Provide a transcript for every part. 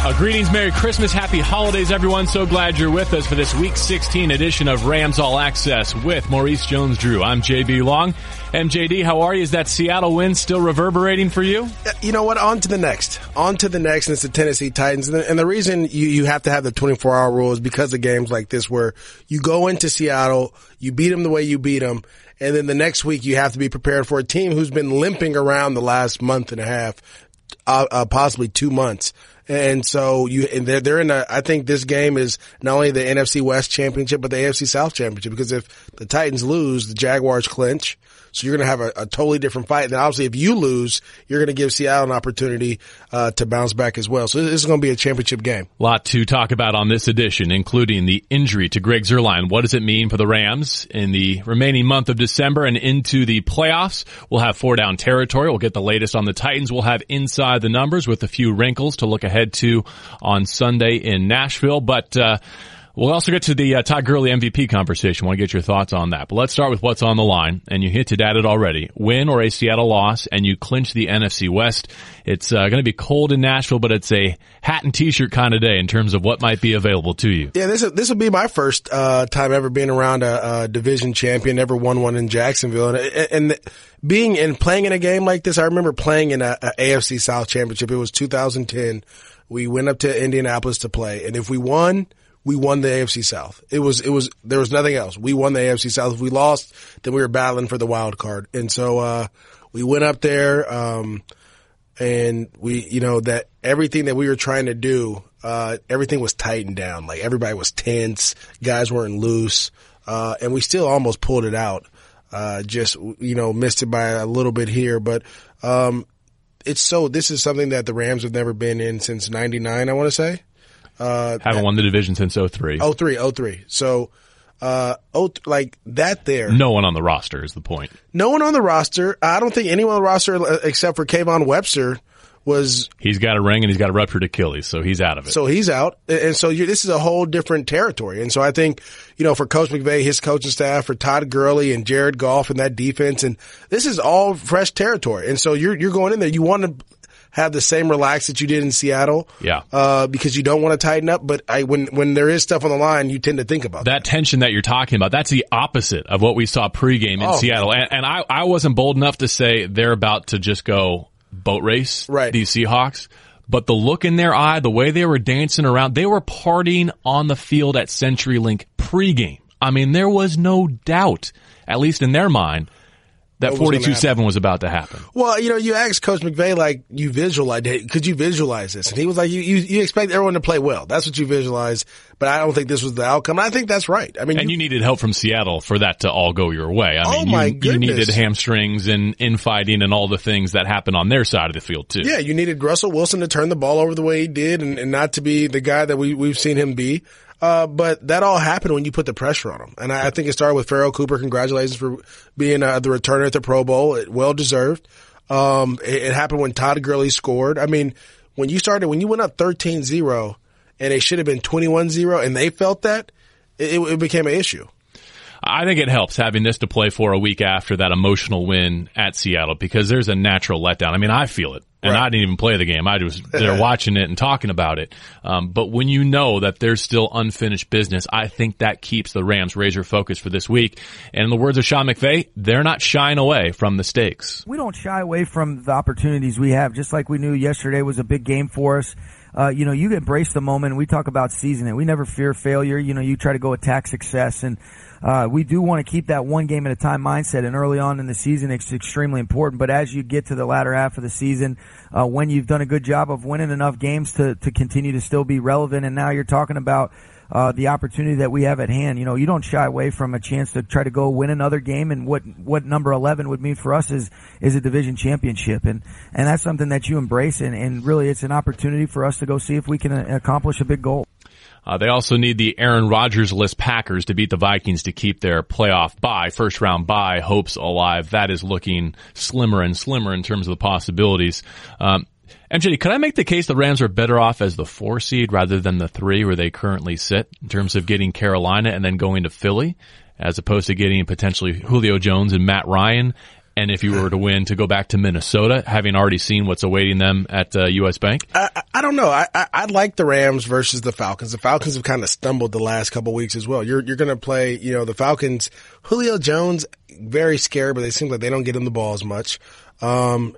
Uh, greetings, Merry Christmas, Happy Holidays, everyone. So glad you're with us for this Week 16 edition of Rams All Access with Maurice Jones-Drew. I'm JB Long. MJD, how are you? Is that Seattle win still reverberating for you? You know what? On to the next. On to the next, and it's the Tennessee Titans. And the, and the reason you, you have to have the 24 hour rule is because of games like this where you go into Seattle, you beat them the way you beat them, and then the next week you have to be prepared for a team who's been limping around the last month and a half, uh, uh, possibly two months. And so you, and they're, they're in a, I think this game is not only the NFC West championship, but the AFC South championship because if the Titans lose, the Jaguars clinch. So you're going to have a, a, totally different fight. And obviously if you lose, you're going to give Seattle an opportunity, uh, to bounce back as well. So this is going to be a championship game. A lot to talk about on this edition, including the injury to Greg Zuerlein. What does it mean for the Rams in the remaining month of December and into the playoffs? We'll have four down territory. We'll get the latest on the Titans. We'll have inside the numbers with a few wrinkles to look ahead to on Sunday in Nashville. But, uh, We'll also get to the uh, Todd Gurley MVP conversation. Want to get your thoughts on that. But let's start with what's on the line. And you hinted at it already. Win or a Seattle loss, and you clinch the NFC West. It's uh, going to be cold in Nashville, but it's a hat and t-shirt kind of day in terms of what might be available to you. Yeah, this this will be my first uh, time ever being around a, a, division champion. Never won one in Jacksonville, and, and being and playing in a game like this, I remember playing in a, a AFC South championship. It was 2010. We went up to Indianapolis to play, and if we won we won the AFC South. It was, it was, there was nothing else. We won the AFC South. If we lost, then we were battling for the wild card. And so, uh, we went up there, um, and we, you know, that everything that we were trying to do, uh, everything was tightened down. Like everybody was tense. Guys weren't loose. Uh, and we still almost pulled it out. Uh, just, you know, missed it by a little bit here, but, um, it's so, this is something that the Rams have never been in since 99, I want to say. Uh, Haven't won the division since 03. 03, 03. So, uh, oh, like that there. No one on the roster is the point. No one on the roster. I don't think anyone on the roster uh, except for Kayvon Webster was. He's got a ring and he's got a ruptured Achilles, so he's out of it. So he's out. And so this is a whole different territory. And so I think, you know, for Coach McVay, his coaching staff, for Todd Gurley and Jared Goff and that defense, and this is all fresh territory. And so you're, you're going in there. You want to, have the same relax that you did in Seattle. Yeah. Uh, because you don't want to tighten up. But I, when, when there is stuff on the line, you tend to think about that. That tension that you're talking about, that's the opposite of what we saw pregame in oh. Seattle. And, and I, I wasn't bold enough to say they're about to just go boat race. Right. These Seahawks. But the look in their eye, the way they were dancing around, they were partying on the field at CenturyLink pregame. I mean, there was no doubt, at least in their mind, that 42-7 was about to happen. Well, you know, you asked Coach McVay, like, you visualize, could you visualize this? And he was like, you, you, you expect everyone to play well. That's what you visualize. But I don't think this was the outcome. I think that's right. I mean, and you, you needed help from Seattle for that to all go your way. I oh mean, my you, goodness. you needed hamstrings and infighting and all the things that happen on their side of the field too. Yeah, you needed Russell Wilson to turn the ball over the way he did and, and not to be the guy that we, we've seen him be. Uh, but that all happened when you put the pressure on him. And I, I think it started with Pharoh Cooper. Congratulations for being uh, the returner at the Pro Bowl. It, well deserved. Um, it, it, happened when Todd Gurley scored. I mean, when you started, when you went up 13-0 and it should have been 21-0 and they felt that, it, it became an issue. I think it helps having this to play for a week after that emotional win at Seattle because there's a natural letdown. I mean, I feel it. And right. I didn't even play the game. I was there watching it and talking about it. Um, but when you know that there's still unfinished business, I think that keeps the Rams razor focused for this week. And in the words of Sean McVay, they're not shying away from the stakes. We don't shy away from the opportunities we have, just like we knew yesterday was a big game for us. Uh, you know, you embrace the moment. We talk about seasoning. We never fear failure. You know, you try to go attack success and uh, we do want to keep that one game at a time mindset, and early on in the season, it's extremely important. But as you get to the latter half of the season, uh, when you've done a good job of winning enough games to to continue to still be relevant, and now you're talking about uh, the opportunity that we have at hand. You know, you don't shy away from a chance to try to go win another game, and what what number eleven would mean for us is is a division championship, and and that's something that you embrace, and and really it's an opportunity for us to go see if we can uh, accomplish a big goal. Uh, they also need the Aaron Rodgers list Packers to beat the Vikings to keep their playoff bye, first round bye hopes alive. That is looking slimmer and slimmer in terms of the possibilities. Um, MJ, could I make the case the Rams are better off as the four seed rather than the three where they currently sit in terms of getting Carolina and then going to Philly as opposed to getting potentially Julio Jones and Matt Ryan And if you were to win, to go back to Minnesota, having already seen what's awaiting them at uh, U.S. Bank? I, I don't know. I, I, I like the Rams versus the Falcons. The Falcons have kind of stumbled the last couple weeks as well. You're, you're going to play, you know, the Falcons, Julio Jones, very scared, but they seem like they don't get him the ball as much. Um,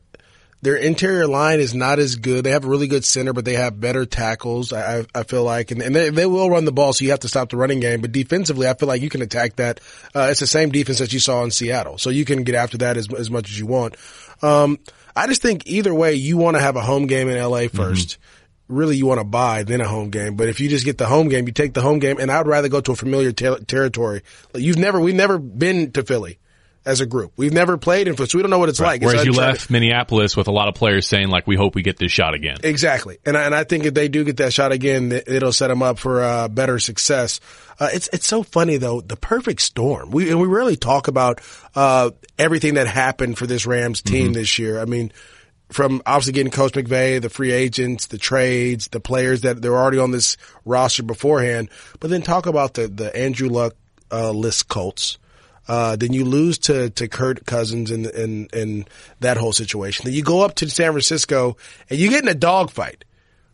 their interior line is not as good. They have a really good center, but they have better tackles. I, I feel like, and, and they, they will run the ball, so you have to stop the running game. But defensively, I feel like you can attack that. Uh, it's the same defense that you saw in Seattle, so you can get after that as as much as you want. Um, I just think either way, you want to have a home game in LA 1st mm-hmm. Really, you want to buy then a home game. But if you just get the home game, you take the home game, and I'd rather go to a familiar ter- territory. You've never, we've never been to Philly as a group. We've never played in Philly, so we don't know what it's right. like. Whereas you left Minneapolis with a lot of players saying like, "We hope we get this shot again." Exactly, and I, and I think if they do get that shot again, it'll set them up for uh, better success. Uh, it's it's so funny though, the perfect storm. We and we rarely talk about uh, everything that happened for this Rams team mm-hmm. this year. I mean. From obviously getting Coach McVay, the free agents, the trades, the players that they're already on this roster beforehand, but then talk about the the Andrew Luck uh, list Colts, uh, then you lose to, to Kirk Cousins and, and, and that whole situation. Then you go up to San Francisco and you get in a dogfight,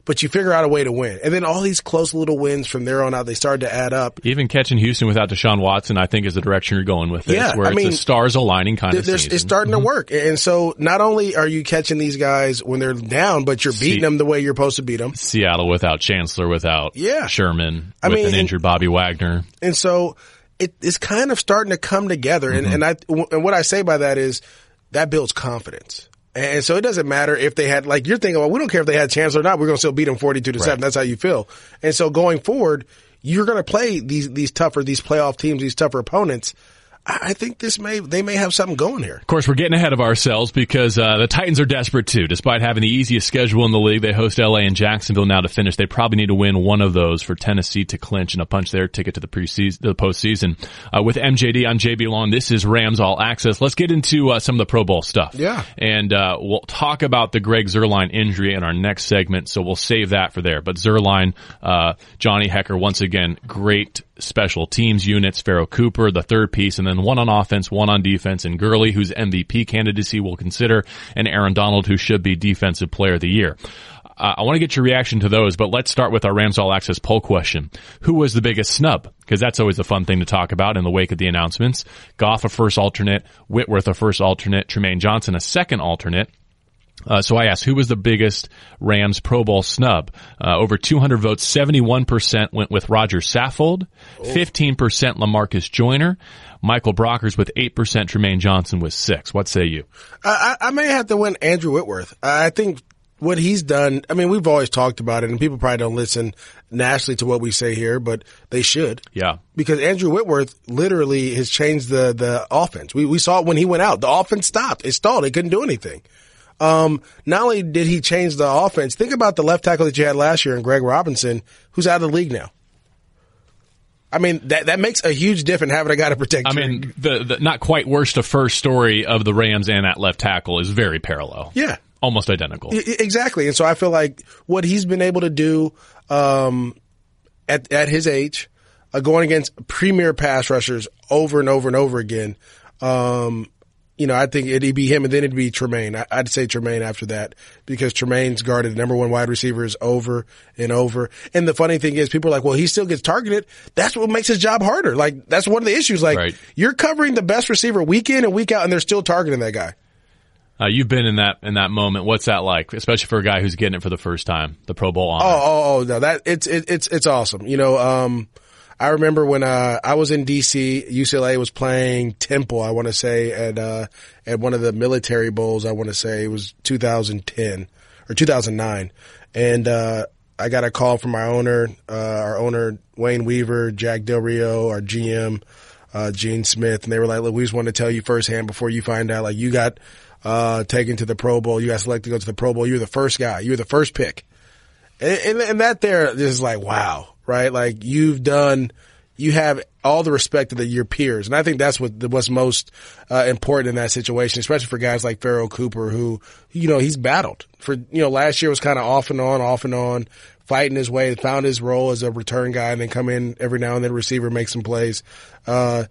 but you figure out a way to win. And then all these close little wins from there on out, they start to add up. Even catching Houston without Deshaun Watson, I think is the direction you're going with this, yeah, where I it's mean, a stars aligning kind of It's starting mm-hmm. to work. And so not only are you catching these guys when they're down, but you're beating See, them the way you're supposed to beat them. Seattle without Chancellor, without yeah. Sherman, I with mean, an injured Bobby Wagner. And so it is kind of starting to come together. Mm-hmm. And, and I, and what I say by that is that builds confidence. And so it doesn't matter if they had, like you're thinking, well, we don't care if they had chance or not. We're going to still beat them 42 to right. 7. That's how you feel. And so going forward, you're going to play these, these tougher, these playoff teams, these tougher opponents. I think this may they may have something going here. Of course, we're getting ahead of ourselves because uh, the Titans are desperate too. Despite having the easiest schedule in the league, they host LA and Jacksonville now to finish. They probably need to win one of those for Tennessee to clinch and a punch their ticket to the preseason, the postseason. Uh, with MJD on JB Long, this is Rams All Access. Let's get into uh, some of the Pro Bowl stuff. Yeah, and uh, we'll talk about the Greg Zuerlein injury in our next segment, so we'll save that for there. But Zuerlein, uh, Johnny Hekker, once again, great special teams units, Pharoh Cooper, the third piece, and then one on offense, one on defense, and Gurley, whose MVP candidacy we'll consider, and Aaron Donald, who should be defensive player of the year. Uh, I want to get your reaction to those, but let's start with our Rams All Access poll question. Who was the biggest snub? Because that's always a fun thing to talk about in the wake of the announcements. Goff, a first alternate, Whitworth, a first alternate, Trumaine Johnson, a second alternate, uh, so I asked, who was the biggest Rams Pro Bowl snub? Uh, over 200 votes, 71% went with Roger Saffold, 15% Lamarcus Joyner, Michael Brockers with 8%, Trumaine Johnson with 6 What say you? I, I may have to win Andrew Whitworth. I think what he's done, I mean, we've always talked about it and people probably don't listen nationally to what we say here, but they should. Yeah. Because Andrew Whitworth literally has changed the, the offense. We, we saw it when he went out. The offense stopped. It stalled. It couldn't do anything. Um, not only did he change the offense, think about the left tackle that you had last year in Greg Robinson, who's out of the league now. I mean, that, that makes a huge difference having a guy to protect. I mean, the, the not quite worst to first story of the Rams and that left tackle is very parallel. Yeah. Almost identical. I, exactly. And so I feel like what he's been able to do, um, at, at his age, uh, going against premier pass rushers over and over and over again, um, you know, I think it'd be him and then it'd be Trumaine. I, would say Trumaine after that because Trumaine's guarded number one wide receivers over and over. And the funny thing is people are like, well, he still gets targeted. That's what makes his job harder. Like that's one of the issues. Like right. you're covering the best receiver week in and week out and they're still targeting that guy. Uh, you've been in that in that moment. What's that like, especially for a guy who's getting it for the first time, the Pro Bowl honor? Oh, oh, oh no, that it's it, it's it's awesome. You know, um, I remember when uh, I was in DC, UCLA was playing Temple. I want to say at uh, at one of the military bowls. I want to say it was 2010 or 2009, and uh, I got a call from our owner, uh, our owner Wayne Weaver, Jack Del Rio, our GM uh, Gene Smith, and they were like, "Look, we just want to tell you firsthand before you find out. Like, you got uh, taken to the Pro Bowl. You got selected to go to the Pro Bowl. You're the first guy. You're the first pick." And, and, and that there is like, wow, right? Like you've done, you have all the respect of the, your peers. And I think that's what what's most uh, important in that situation, especially for guys like Pharoh Cooper, who, you know, he's battled for, you know, last year was kind of off and on, off and on, fighting his way, found his role as a return guy and then come in every now and then receiver, make some plays. Uh,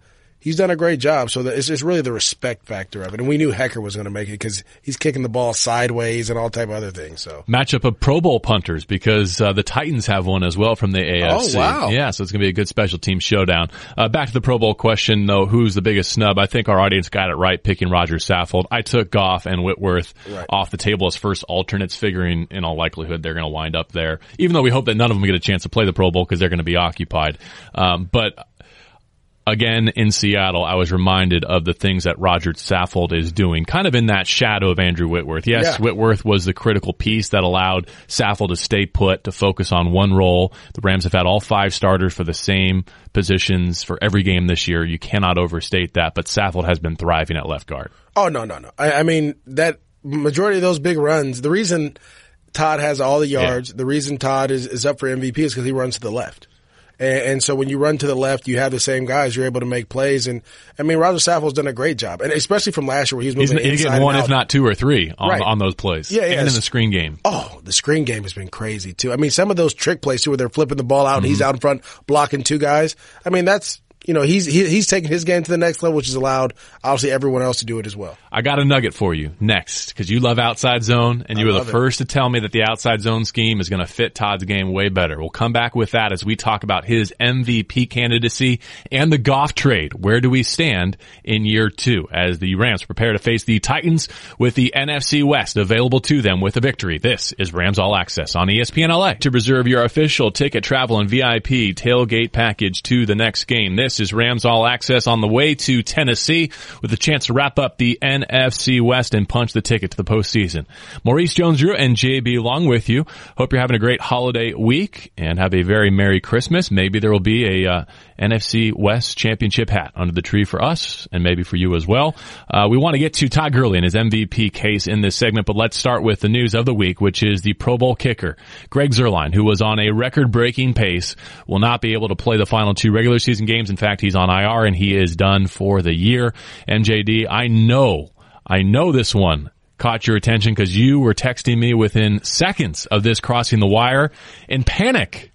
he's done a great job. So it's just really the respect factor of it. And we knew Hekker was going to make it because he's kicking the ball sideways and all type of other things. So matchup of Pro Bowl punters because uh, the Titans have one as well from the AFC. Oh, wow. Yeah, so it's going to be a good special team showdown. Uh, back to the Pro Bowl question though, who's the biggest snub? I think our audience got it right picking Roger Saffold. I took Goff and Whitworth Right. off the table as first alternates, figuring in all likelihood they're going to wind up there. Even though we hope that none of them get a chance to play the Pro Bowl because they're going to be occupied. Um, but again in Seattle, I was reminded of the things that Roger Saffold is doing, kind of in that shadow of Andrew Whitworth. Yes, Yeah. Whitworth was the critical piece that allowed Saffold to stay put, to focus on one role. The Rams have had all five starters for the same positions for every game this year. You cannot overstate that, but Saffold has been thriving at left guard. Oh no, no, no. I, I mean that majority of those big runs. The reason Todd has all the yards, the reason Todd is, is up for MVP is because he runs to the left. And, and so when you run to the left, you have the same guys. You're able to make plays. And I mean, Roger Saffold's done a great job, and especially from last year where He's, moving he's inside getting one, and if not two or three on, Right. on those plays. Yeah, yeah, And in the screen game. Oh, the screen game has been crazy too. I mean, some of those trick plays too, where they're flipping the ball out and he's Mm-hmm. out in front blocking two guys. I mean, that's you know he's he, he's taking his game to the next level, which has allowed obviously everyone else to do it as well. I got a nugget for you next because you love outside zone and you were the it. first to tell me that the outside zone scheme is going to fit Todd's game way better. We'll come back with that as we talk about his MVP candidacy and the Goff trade. Where do we stand in year two as the Rams prepare to face the Titans with the NFC West available to them with a victory? This is Rams All Access on ESPN LA. To reserve your official ticket, travel, and VIP tailgate package to the next game, this is Rams All Access on the way to Tennessee with a chance to wrap up the NFC West and punch the ticket to the postseason. Maurice Jones-Drew and JB Long with you. Hope you're having a great holiday week and have a very Merry Christmas. Maybe there will be a uh, NFC West championship hat under the tree for us and maybe for you as well. Uh, we want to get to Todd Gurley and his MVP case in this segment, but let's start with the news of the week, which is the Pro Bowl kicker, Greg Zuerlein, who was on a record-breaking pace, will not be able to play the final two regular season games. In fact, he's on IR and he is done for the year. MJD, I know, I know this one caught your attention because you were texting me within seconds of this crossing the wire in panic.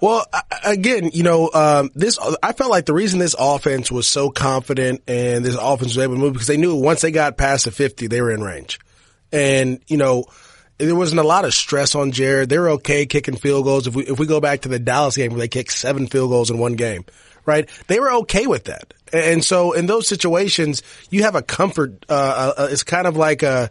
Well, again, you know, um, this, I felt like the reason this offense was so confident and this offense was able to move because they knew once they got past the 50, they were in range. And, you know, there wasn't a lot of stress on Jared. They were okay kicking field goals. If we, if we go back to the Dallas game where they kicked seven field goals in one game, right? They were okay with that. And so in those situations, you have a comfort, uh, uh, it's kind of like a,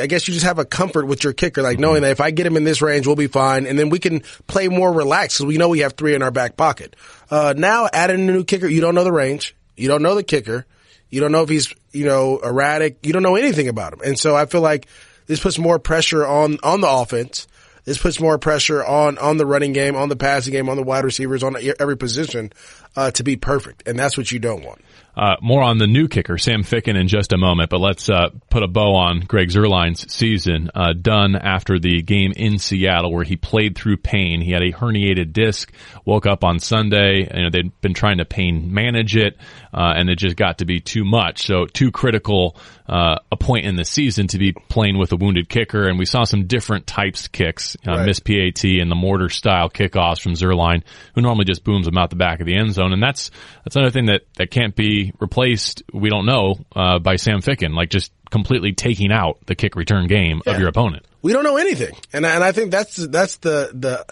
I guess you just have a comfort with your kicker, like knowing that if I get him in this range, we'll be fine. And then we can play more relaxed because we know we have three in our back pocket. Uh, now adding a new kicker, you don't know the range. You don't know the kicker. You don't know if he's, you know, erratic. You don't know anything about him. And so I feel like this puts more pressure on, on the offense. This puts more pressure on, on the running game, on the passing game, on the wide receivers, on every position, uh, to be perfect. And that's what you don't want. Uh, more on the new kicker, Sam Ficken, in just a moment, but let's uh, put a bow on Greg Zuerlein's season, uh, done after the game in Seattle where he played through pain. He had a herniated disc, woke up on Sunday, you know, they'd been trying to pain manage it, uh, and it just got to be too much. So too critical, uh, a point in the season to be playing with a wounded kicker, and we saw some different types of kicks, uh, Right. miss PAT and the mortar style kickoffs from Zuerlein, who normally just booms them out the back of the end zone. And that's, that's another thing that, that can't be replaced, we don't know, uh, by Sam Ficken, like just completely taking out the kick return game of your opponent. we don't know anything, and I- and I think that's that's the the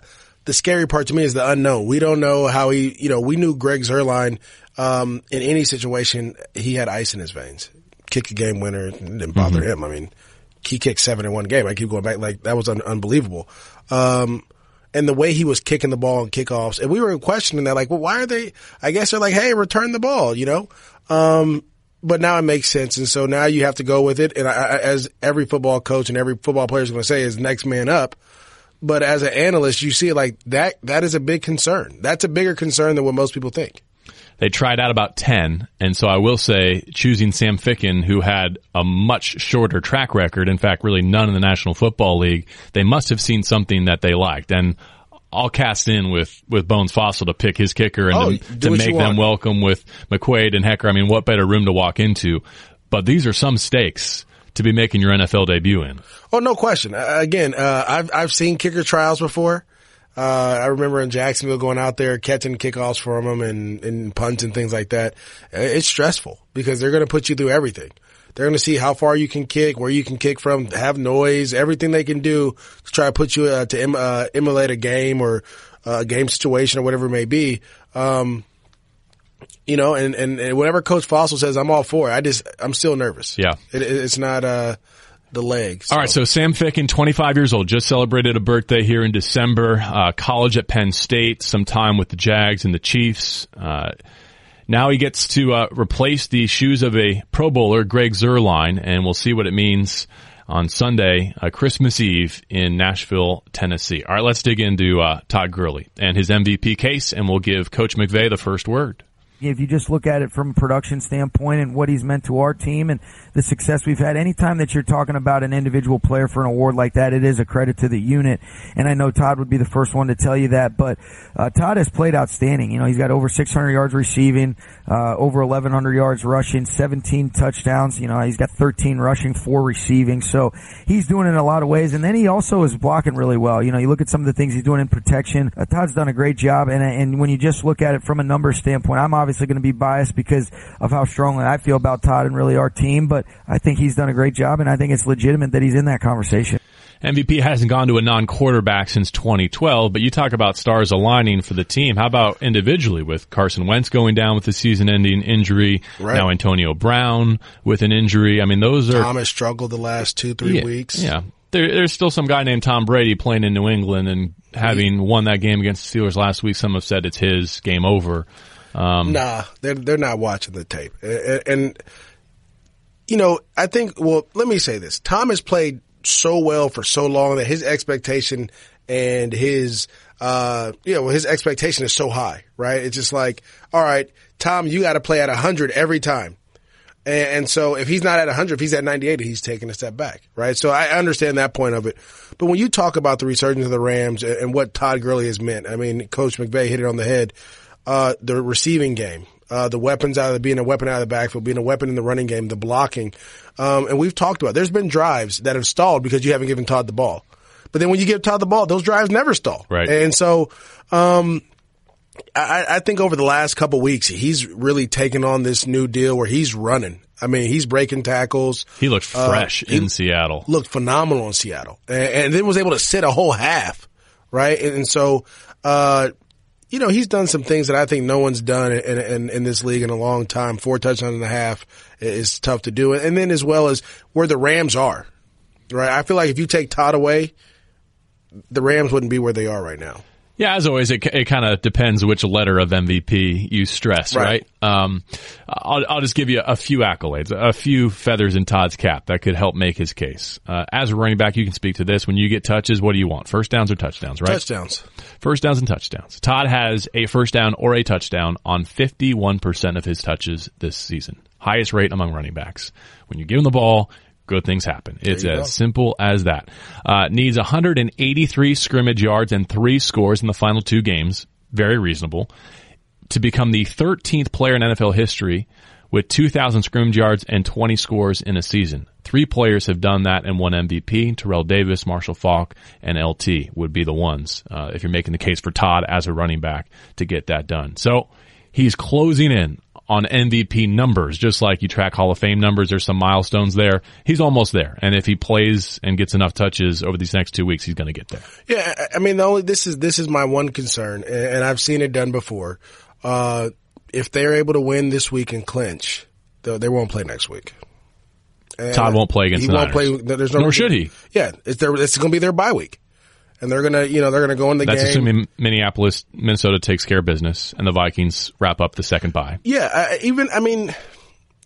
the scary part to me is the unknown. We don't know how he, you know, we knew Greg Zuerlein um, in any situation he had ice in his veins. Kick a game winner didn't bother him. I mean, he kicked seven in one game. I keep going back like that was un- unbelievable. Um, and the way he was kicking the ball on kickoffs, and we were questioning that, like, well, why are they? I guess they're like, hey, return the ball, you know. Um, but now it makes sense, and so now you have to go with it. And I, I, as every football coach and every football player is going to say, is next man up. But as an analyst, you see it like that. That is a big concern. That's a bigger concern than what most people think. They tried out about 10. And so I will say choosing Sam Ficken, who had a much shorter track record, in fact, really none in the National Football League, they must have seen something that they liked. And I'll cast in with, with Bones Fassel to pick his kicker and Oh, to, to make them welcome with McQuaide and Hekker. I mean, what better room to walk into? But these are some stakes to be making your NFL debut in. Oh, no question. Uh, again, uh, I've I've seen kicker trials before. Uh, I remember in Jacksonville going out there catching kickoffs from them and, and punts and things like that. It's stressful because they're going to put you through everything. They're going to see how far you can kick, where you can kick from, have noise, everything they can do to try to put you uh, to em- uh, emulate a game or uh, a game situation or whatever it may be. Um, you know, and, and, and whatever Coach Fassel says, I'm all for it. I just, I'm still nervous. Yeah. It, it's not, uh, the leg. So. All right, so Sam Ficken, 25 years old, just celebrated a birthday here in December. Uh, college at Penn State, some time with the Jags and the Chiefs. Uh, now he gets to uh, replace the shoes of a Pro Bowler, Greg Zuerlein, and we'll see what it means on Sunday, uh, Christmas Eve in Nashville, Tennessee. All right, let's dig into uh, Todd Gurley and his MVP case, and we'll give Coach McVay the first word if you just look at it from a production standpoint and what he's meant to our team and the success we've had, anytime that you're talking about an individual player for an award like that, it is a credit to the unit. And I know Todd would be the first one to tell you that, but uh, Todd has played outstanding. You know, he's got over 600 yards receiving, uh, over 1100 yards rushing, 17 touchdowns. You know, he's got 13 rushing, four receiving. So he's doing it in a lot of ways. And then he also is blocking really well. You know, you look at some of the things he's doing in protection. Uh, Todd's done a great job. And, and when you just look at it from a number standpoint, I'm obviously going to be biased because of how strongly I feel about Todd and really our team, but I think he's done a great job and I think it's legitimate that he's in that conversation. MVP hasn't gone to a non-quarterback since 2012, but you talk about stars aligning for the team. How about individually with Carson Wentz going down with the season-ending injury, right. now Antonio Brown with an injury? I mean, those are Thomas struggled the last two, three yeah, weeks. Yeah, there, there's still some guy named Tom Brady playing in New England and having won that game against the Steelers last week. Some have said it's his game over. Um, nah, they're they're not watching the tape, and, and you know, I think. Well, let me say this: Tom has played so well for so long that his expectation and his, uh, you know, his expectation is so high, right? It's just like, all right, Tom, you got to play at 100 every time. And, and, so if he's not at 100, if he's at 98, he's taking a step back, right? So I understand that point of it. But when you talk about the resurgence of the Rams and, and what Todd Gurley has meant, I mean, Coach McVay hit it on the head. Uh, the receiving game, uh, the weapons out of being a weapon out of the backfield, being a weapon in the running game, the blocking. Um, and we've talked about, there's been drives that have stalled because you haven't given Todd the ball. But then when you give Todd the ball, those drives never stall. Right. And so, um, I, I think over the last couple weeks, he's really taken on this new deal where he's running. I mean, he's breaking tackles. He looked fresh uh, in Seattle. Looked phenomenal in Seattle, and, and, then was able to sit a whole half, right? And, and so, uh, you know, he's done some things that I think no one's done in, in, in, this league in a long time. Four touchdowns and a half is tough to do. And then as well as where the Rams are, right? I feel like if you take Todd away, the Rams wouldn't be where they are right now. Yeah, as always, it, it kind of depends which letter of MVP you stress, right? right? Um, I'll, I'll, just give you a few accolades, a few feathers in Todd's cap that could help make his case. Uh, as a running back, you can speak to this. When you get touches, what do you want? First downs or touchdowns, right? Touchdowns. First downs and touchdowns. Todd has a first down or a touchdown on 51% of his touches this season. Highest rate among running backs. When you give him the ball, good things happen. It's as go. simple as that. Uh, needs 183 scrimmage yards and three scores in the final two games. Very reasonable. To become the 13th player in NFL history with 2,000 scrimmage yards and 20 scores in a season. Three players have done that and won MVP. Terrell Davis, Marshall Faulk, and LT would be the ones, uh, if you're making the case for Todd as a running back to get that done. So he's closing in on MVP numbers, just like you track Hall of Fame numbers. There's some milestones there. He's almost there. And if he plays and gets enough touches over these next two weeks, he's going to get there. Yeah. I mean, the only, this is, this is my one concern and I've seen it done before. Uh, if they're able to win this week and clinch, they won't play next week. And Todd won't play against he the won't Niners. play. There's no Nor should he. Yeah. It's their, it's going to be their bye week and they're gonna, you know, they're gonna go in the game. That's game. assuming Minneapolis, Minnesota takes care of business, and the Vikings wrap up the second bye. Yeah, I, even I mean,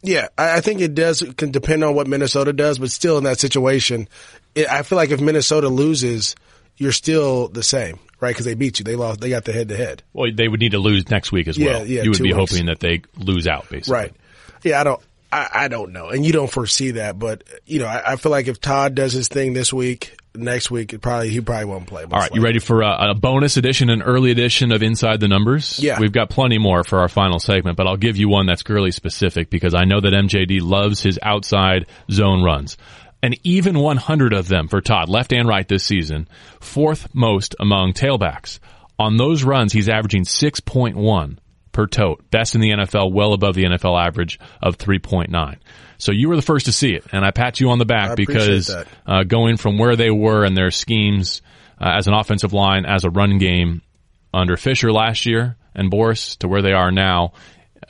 yeah, I, I, think it does can depend on what Minnesota does, but still in that situation, it, I feel like if Minnesota loses, you're still the same, right? Because they beat you, they lost, they got the head to head. Well, they would need to lose next week as well. Yeah, yeah, you would be weeks. hoping that they lose out, basically. Right. Yeah, I don't. I, I don't know, and you don't foresee that, but you know, I, I feel like if Todd does his thing this week, next week it probably he probably won't play. All right, likely. you ready for a, a, bonus edition, an early edition of Inside the Numbers? Yeah, we've got plenty more for our final segment, but I'll give you one that's Gurley specific because I know that MJD loves his outside zone runs. an even 100 of them for Todd, left and right this season, fourth most among tailbacks. On those runs, he's averaging 6.1 per tote, best in the NFL, well above the NFL average of 3.9. So you were the first to see it, and I pat you on the back because uh, going from where they were and their schemes uh, as an offensive line, as a run game under Fisher last year and Boras to where they are now,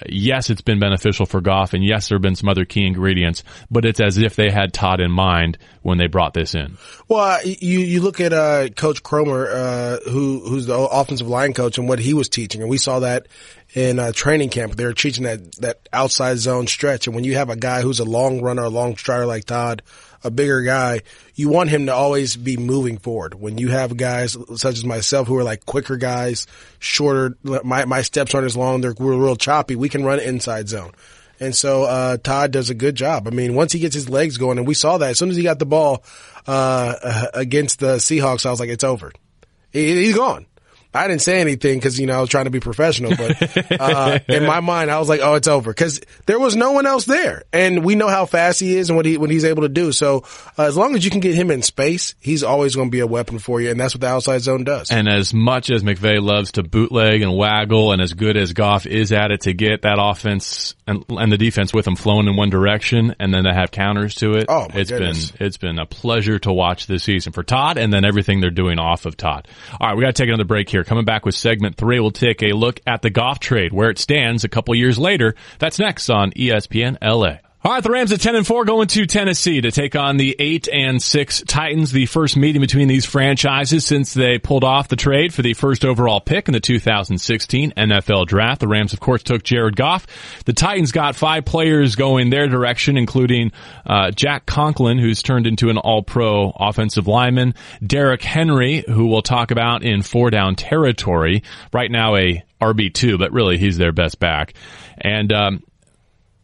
yes, it's been beneficial for Goff, and yes, there have been some other key ingredients, but it's as if they had Todd in mind when they brought this in. Well, you you look at uh, Coach Kromer, uh, who who's the offensive line coach, and what he was teaching, and we saw that in uh, training camp. They were teaching that that outside zone stretch, and when you have a guy who's a long runner, a long strider like Todd, a bigger guy, you want him to always be moving forward. When you have guys such as myself who are like quicker guys, shorter, my, my steps aren't as long, they're we're real choppy, we can run inside zone. And so, uh, Todd does a good job. I mean, once he gets his legs going, and we saw that as soon as he got the ball, uh, against the Seahawks, I was like, it's over. He, he's gone. I didn't say anything because you know I was trying to be professional, but uh, in my mind I was like, "Oh, it's over," because there was no one else there, and we know how fast he is and what he what he's able to do. So uh, as long as you can get him in space, he's always going to be a weapon for you, and that's what the outside zone does. And as much as McVay loves to bootleg and waggle, and as good as Goff is at it to get that offense and and the defense with him flowing in one direction, and then to have counters to it, oh, it's goodness. been it's been a pleasure to watch this season for Todd, and then everything they're doing off of Todd. All right, we got to take another break here. Coming back with segment three, we'll take a look at the Goff trade, where it stands a couple years later. That's next on ESPN LA. All right, the Rams at 10 and 4 going to Tennessee to take on the 8 and 6 Titans. The first meeting between these franchises since they pulled off the trade for the first overall pick in the 2016 NFL draft. The Rams, of course, took Jared Goff. The Titans got five players going their direction, including uh, Jack Conklin, who's turned into an all-pro offensive lineman, Derrick Henry, who we'll talk about in four down territory. Right now a RB2, but really he's their best back. And, um,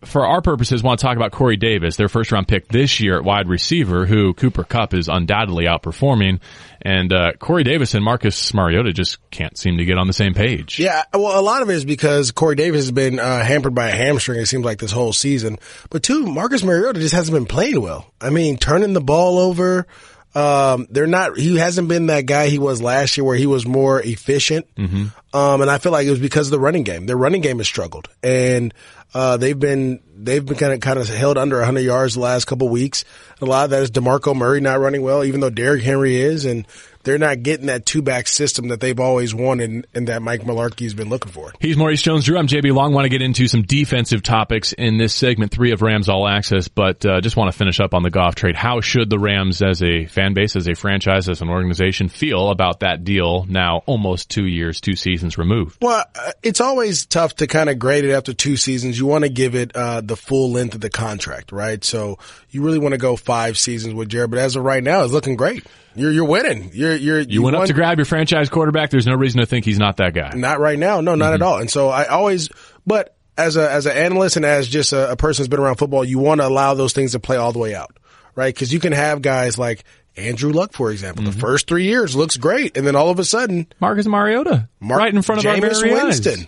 for our purposes, want to talk about Corey Davis, their first round pick this year at wide receiver, who Cooper Kupp is undoubtedly outperforming. And uh, Corey Davis and Marcus Mariota just can't seem to get on the same page. Yeah, well, a lot of it is because Corey Davis has been uh, hampered by a hamstring. It seems like this whole season. But two, Marcus Mariota just hasn't been playing well. I mean, turning the ball over. Um, they're not. He hasn't been that guy he was last year, where he was more efficient. Mm-hmm. Um, and I feel like it was because of the running game. Their running game has struggled, and uh, they've been they've been kind of kind of held under 100 yards the last couple weeks. A lot of that is Demarco Murray not running well, even though Derrick Henry is, and they're not getting that two back system that they've always wanted and that Mike Mularkey has been looking for. He's Maurice Jones Drew. I'm JB Long. Want to get into some defensive topics in this segment three of Rams All Access, but uh, just want to finish up on the Goff trade. How should the Rams, as a fan base, as a franchise, as an organization, feel about that deal now, almost two years, two seasons removed? Well, uh, it's always tough to kind of grade it after two seasons. You want to give it uh, the full length of the contract, right? So you really want to go five seasons with Jared, but as of right now, it's looking great. You're you're winning. You're you're You went up to grab your franchise quarterback. There's no reason to think he's not that guy. Not right now. No, not at all. And so I always, but as a, as an analyst and as just a, a person who's been around football, you want to allow those things to play all the way out, right? Cause you can have guys like Andrew Luck, for example, the first three years looks great. And then all of a sudden, Marcus Mariota, Mark- right in front of our Jameis very Winston. eyes.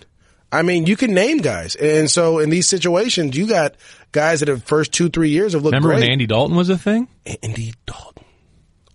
I mean, you can name guys. And so in these situations, you got guys that have first two, three years have looked Remember great. when Andy Dalton was a thing? Andy Dalton.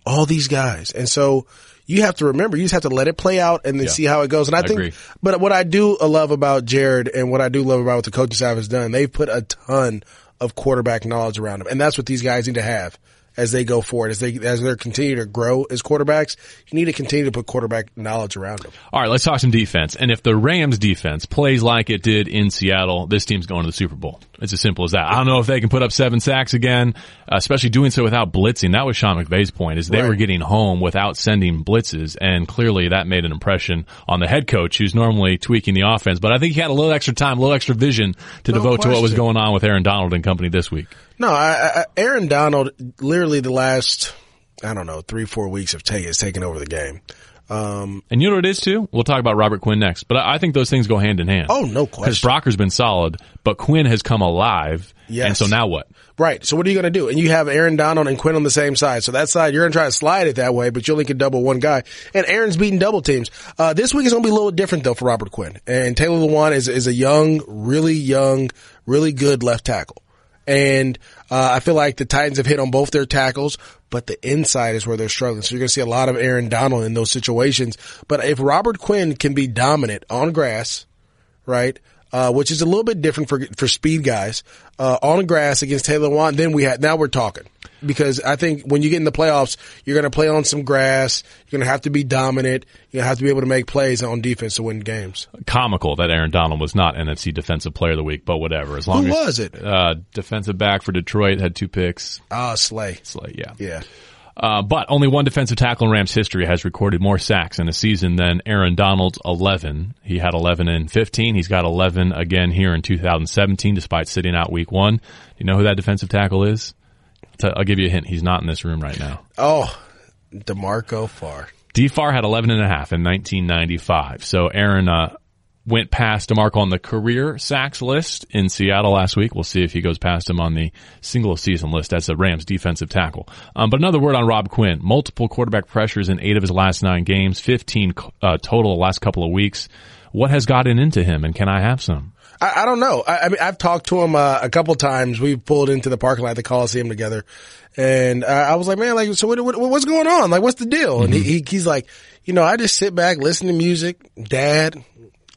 All these guys. And so you have to remember, you just have to let it play out and then Yeah. see how it goes. And I, I think, agree. but what I do love about Jared and what I do love about what the coaching staff has done, they've put a ton of quarterback knowledge around them. And that's what these guys need to have as they go forward, as they, as they continue to grow as quarterbacks. You need to continue to put quarterback knowledge around them. All right, let's talk some defense. And if the Rams defense plays like it did in Seattle, this team's going to the Super Bowl. It's as simple as that. I don't know if they can put up seven sacks again, uh, especially doing so without blitzing. That was Sean McVay's point, is they Right. were getting home without sending blitzes, and clearly that made an impression on the head coach, who's normally tweaking the offense. But I think he had a little extra time, a little extra vision to No devote to what was going on with Aaron Donald and company this week. No, I, I, Aaron Donald, literally the last, I don't know, three, four weeks of taken, has taken over the game. Um, And you know what it is too? We'll talk about Robert Quinn next, but I I think those things go hand in hand. Oh, no Because question. Brocker's been solid, but Quinn has come alive. Yes. And so now what? Right. So what are you going to do? And you have Aaron Donald and Quinn on the same side. So that side, you're going to try to slide it that way, but you only can double one guy. And Aaron's beating double teams. Uh, this week is going to be a little different though for Robert Quinn. And Taylor Lewan is, is a young, really young, really good left tackle. And uh, I feel like the Titans have hit on both their tackles, but the inside is where they're struggling. So you're going to see a lot of Aaron Donald in those situations. But if Robert Quinn can be dominant on grass, right? Uh, which is a little bit different for for speed guys uh, on grass against Taylor Lewan. Then we had now we're talking because I think when you get in the playoffs, you're going to play on some grass. You're going to have to be dominant. You have to be able to make plays on defense to win games. Comical that Aaron Donald was not NFC Defensive Player of the Week, but whatever. As long Who as was it? uh, defensive back for Detroit had two picks. Ah, Slay. Slay, yeah, Yeah. Uh, but only one defensive tackle in Rams history has recorded more sacks in a season than Aaron Donald's 11. He had 11 in 15. He's got 11 again here in 2017, despite sitting out week one. Do you know who that defensive tackle is? I'll I'll give you a hint. He's not in this room right now. Oh, D'Marco Farr. DFAR had 11 and a half in 1995. So Aaron, uh, went past DeMarco on the career sacks list in Seattle last week. We'll see if he goes past him on the single season list as a Rams defensive tackle. Um, but another word on Rob Quinn. Multiple quarterback pressures in eight of his last nine games, 15 uh, total the last couple of weeks. What has gotten into him and can I have some? I, I don't know. I, I mean, I've talked to him uh, a couple times. We've pulled into the parking lot at the Coliseum together, and uh, I was like, "Man, like, so what, what, what's going on? Like, what's the deal?" And he, he, he's like, "You know, I just sit back, listen to music, dad,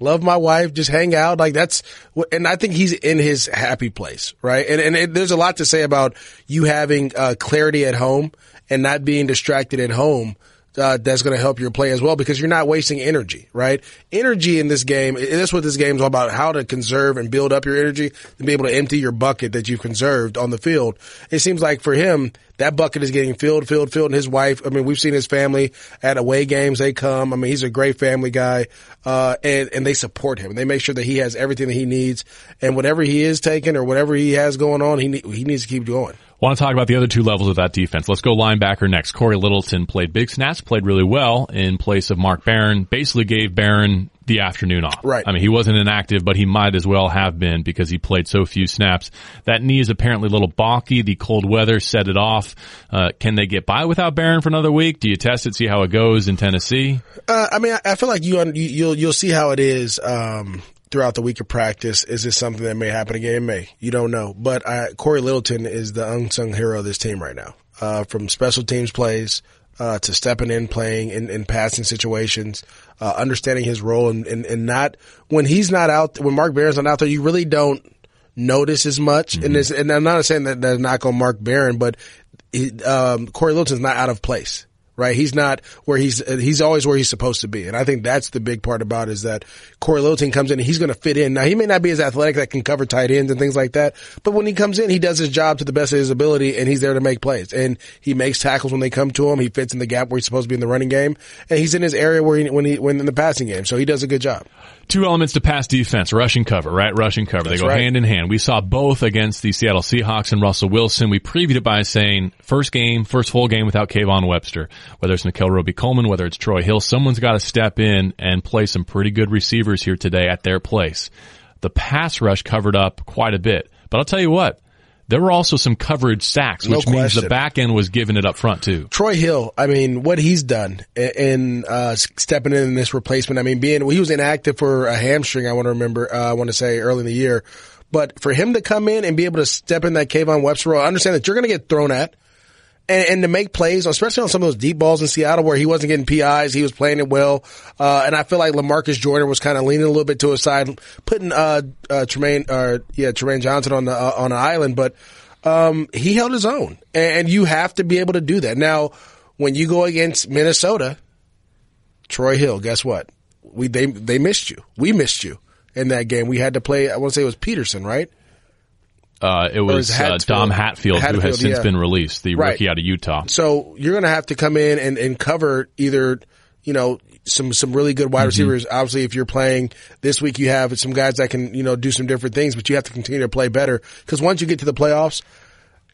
love my wife, just hang out. Like that's, and I think he's in his happy place, right? And and it, there's a lot to say about you having uh, clarity at home and not being distracted at home. Uh, that's going to help your play as well because you're not wasting energy, right? Energy in this game, that's what this game is all about, how to conserve and build up your energy and be able to empty your bucket that you've conserved on the field. It seems like for him, that bucket is getting filled, filled, filled. And his wife, I mean, we've seen his family at away games. They come. I mean, he's a great family guy. Uh, and, and they support him and they make sure that he has everything that he needs and whatever he is taking or whatever he has going on, he, ne- he needs to keep going. Want to talk about the other two levels of that defense. Let's go linebacker next. Corey Littleton played big snaps, played really well in place of Mark Barron, basically gave Barron the afternoon off. Right. I mean, he wasn't inactive, but he might as well have been because he played so few snaps. That knee is apparently a little balky. The cold weather set it off. Uh, can they get by without Barron for another week? Do you test it, see how it goes in Tennessee? Uh, I mean, I, I feel like you, you you'll you'll see how it is um, throughout the week of practice. Is this something that may happen again? It may. You don't know. But uh, Corey Littleton is the unsung hero of this team right now. Uh, from special teams plays uh, to stepping in, playing in, in passing situations, uh, understanding his role, and, and and not when he's not out, when Mark Barron's not out there, you really don't notice as much. And this, and I'm not saying that that's not going Mark Barron, but he, um, Corey Littleton's not out of place. Right, he's not where he's he's always where he's supposed to be, and I think that's the big part about it is that Corey Littleton comes in and he's going to fit in. Now he may not be as athletic that can cover tight ends and things like that, but when he comes in, he does his job to the best of his ability, and he's there to make plays, and he makes tackles when they come to him. He fits in the gap where he's supposed to be in the running game, and he's in his area where he when he when in the passing game, so he does a good job. Two elements to pass defense, rushing cover, right? Rushing cover. That's they go right. hand in hand. We saw both against the Seattle Seahawks and Russell Wilson. We previewed it by saying first game, first full game without Kayvon Webster. Whether it's Nickell Robey-Coleman, whether it's Troy Hill, someone's got to step in and play some pretty good receivers here today at their place. The pass rush covered up quite a bit. But I'll tell you what, there were also some coverage sacks, No which means the back end was giving it up front too. Troy Hill, I mean, what he's done in, in uh, stepping in this replacement. I mean, being he was inactive for a hamstring. I want to remember. Uh, I want to say early in the year, but for him to come in and be able to step in that Kayvon Webster role, I understand that you're going to get thrown at. And, and to make plays, especially on some of those deep balls in Seattle where he wasn't getting PIs, he was playing it well. Uh, and I feel like Lamarcus Jordan was kind of leaning a little bit to his side, putting, uh, uh, Trumaine, uh, yeah, Trumaine Johnson on the, uh, on an island, but, um, he held his own. And you have to be able to do that. Now, when you go against Minnesota, Troy Hill, guess what? We, they, they missed you. We missed you in that game. We had to play, I want to say it was Peterson, right? Uh, it was uh, Dom Hatfield, who has since yeah. been released, the Right. rookie out of Utah. So you're going to have to come in and, and cover either, you know, some, some really good Mm-hmm. wide receivers. Obviously, if you're playing this week, you have some guys that can, you know, do some different things, but you have to continue to play better because once you get to the playoffs,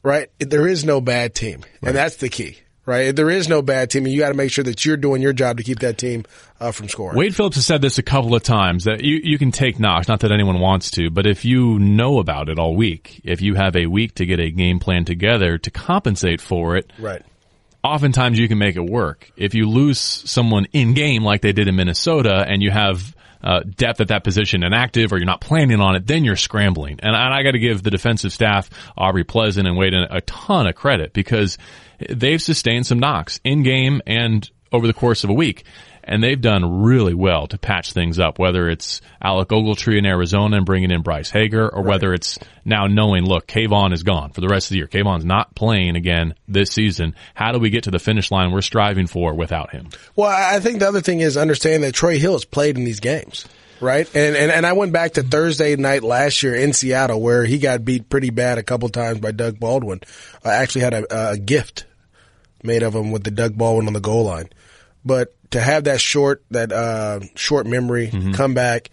right, there is no bad team. And that's the key, right? There is no bad team and you got to make sure that you're doing your job to keep that team uh, from scoring. Wade Phillips has said this a couple of times that you, you can take knocks, not that anyone wants to, but if you know about it all week, if you have a week to get a game plan together to compensate for it, Right. Oftentimes you can make it work. If you lose someone in game like they did in Minnesota and you have uh, depth at that position inactive or you're not planning on it, then you're scrambling. And, and I got to give the defensive staff, Aubrey Pleasant and Wade, a ton of credit because they've sustained some knocks in game and over the course of a week and they've done really well to patch things up, whether it's Alec Ogletree in Arizona and bringing in Bryce Hager, or right. whether it's now knowing, look, Kayvon is gone for the rest of the year. Kayvon's not playing again this season. How do we get to the finish line we're striving for without him? Well, I think the other thing is understanding that Troy Hill has played in these games right? And, and and I went back to Thursday night last year in Seattle where he got beat pretty bad a couple times by Doug Baldwin. I actually had a, a gift made of him with the Doug Baldwin on the goal line. But to have that short, that uh, short memory, mm-hmm. come back,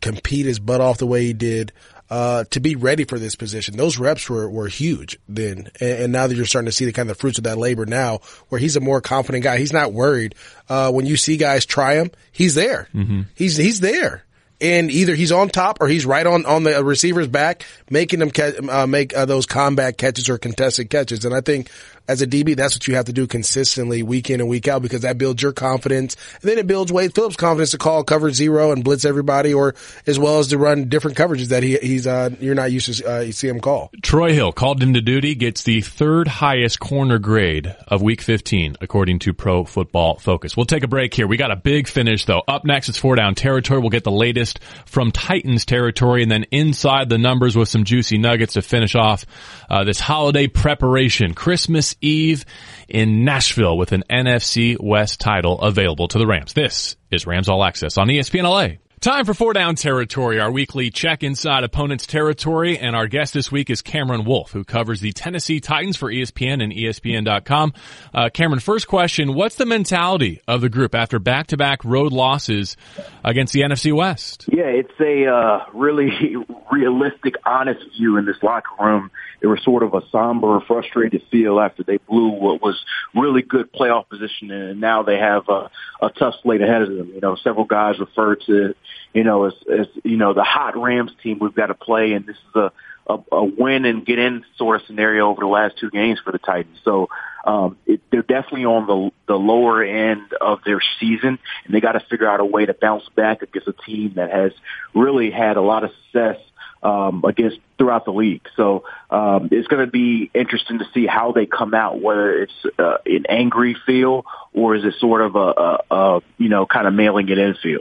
compete his butt off the way he did, uh, to be ready for this position. Those reps were, were huge then. And, and, now that you're starting to see the kind of fruits of that labor now, where he's a more confident guy. He's not worried. Uh, when you see guys try him, he's there. Mm-hmm. He's, he's there and either he's on top or he's right on on the receiver's back, making them uh, make uh, those combat catches or contested catches. And I think as a DB, that's what you have to do consistently week in and week out because that builds your confidence. And then it builds Wade Phillips' confidence to call cover zero and blitz everybody or as well as to run different coverages that he, he's, uh, you're not used to, uh, see him call. Troy Hill called into duty gets the third highest corner grade of week 15 according to Pro Football Focus. We'll take a break here. We got a big finish though. Up next, it's four down territory. We'll get the latest from Titans territory and then inside the numbers with some juicy nuggets to finish off, uh, this holiday preparation. Christmas Eve in Nashville with an NFC West title available to the Rams. This is Rams All Access on ESPN LA. Time for four down territory, our weekly check inside opponent's territory. And our guest this week is Cameron Wolfe, who covers the Tennessee Titans for ESPN and ESPN.com. Uh, Cameron, first question. What's the mentality of the group after back to back road losses against the NFC West? Yeah, it's a, uh, really realistic, honest view in this locker room. It was sort of a somber, frustrated feel after they blew what was really good playoff position, and now they have a, a tough slate ahead of them. You know, several guys referred to you know, as, as you know, the hot Rams team we've got to play, and this is a, a, a win and get in sort of scenario over the last two games for the Titans. So um, it, they're definitely on the the lower end of their season, and they got to figure out a way to bounce back against a team that has really had a lot of success um, against throughout the league. So um, it's going to be interesting to see how they come out, whether it's uh, an angry feel or is it sort of a, a, a you know kind of mailing it in feel.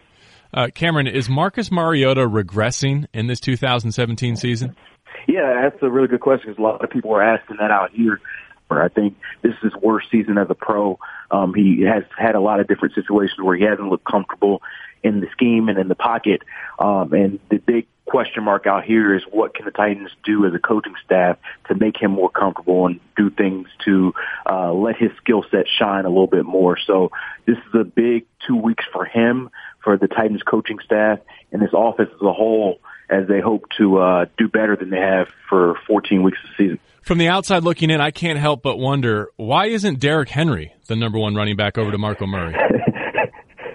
Uh, Cameron, is Marcus Mariota regressing in this 2017 season? Yeah, that's a really good question because a lot of people are asking that out here. I think this is his worst season as a pro. Um, he has had a lot of different situations where he hasn't looked comfortable in the scheme and in the pocket. Um, and the big question mark out here is what can the Titans do as a coaching staff to make him more comfortable and do things to uh, let his skill set shine a little bit more. So this is a big two weeks for him for the Titans coaching staff and this offense as a whole as they hope to uh, do better than they have for 14 weeks of the season. From the outside looking in, I can't help but wonder why isn't Derrick Henry the number one running back over DeMarco Murray?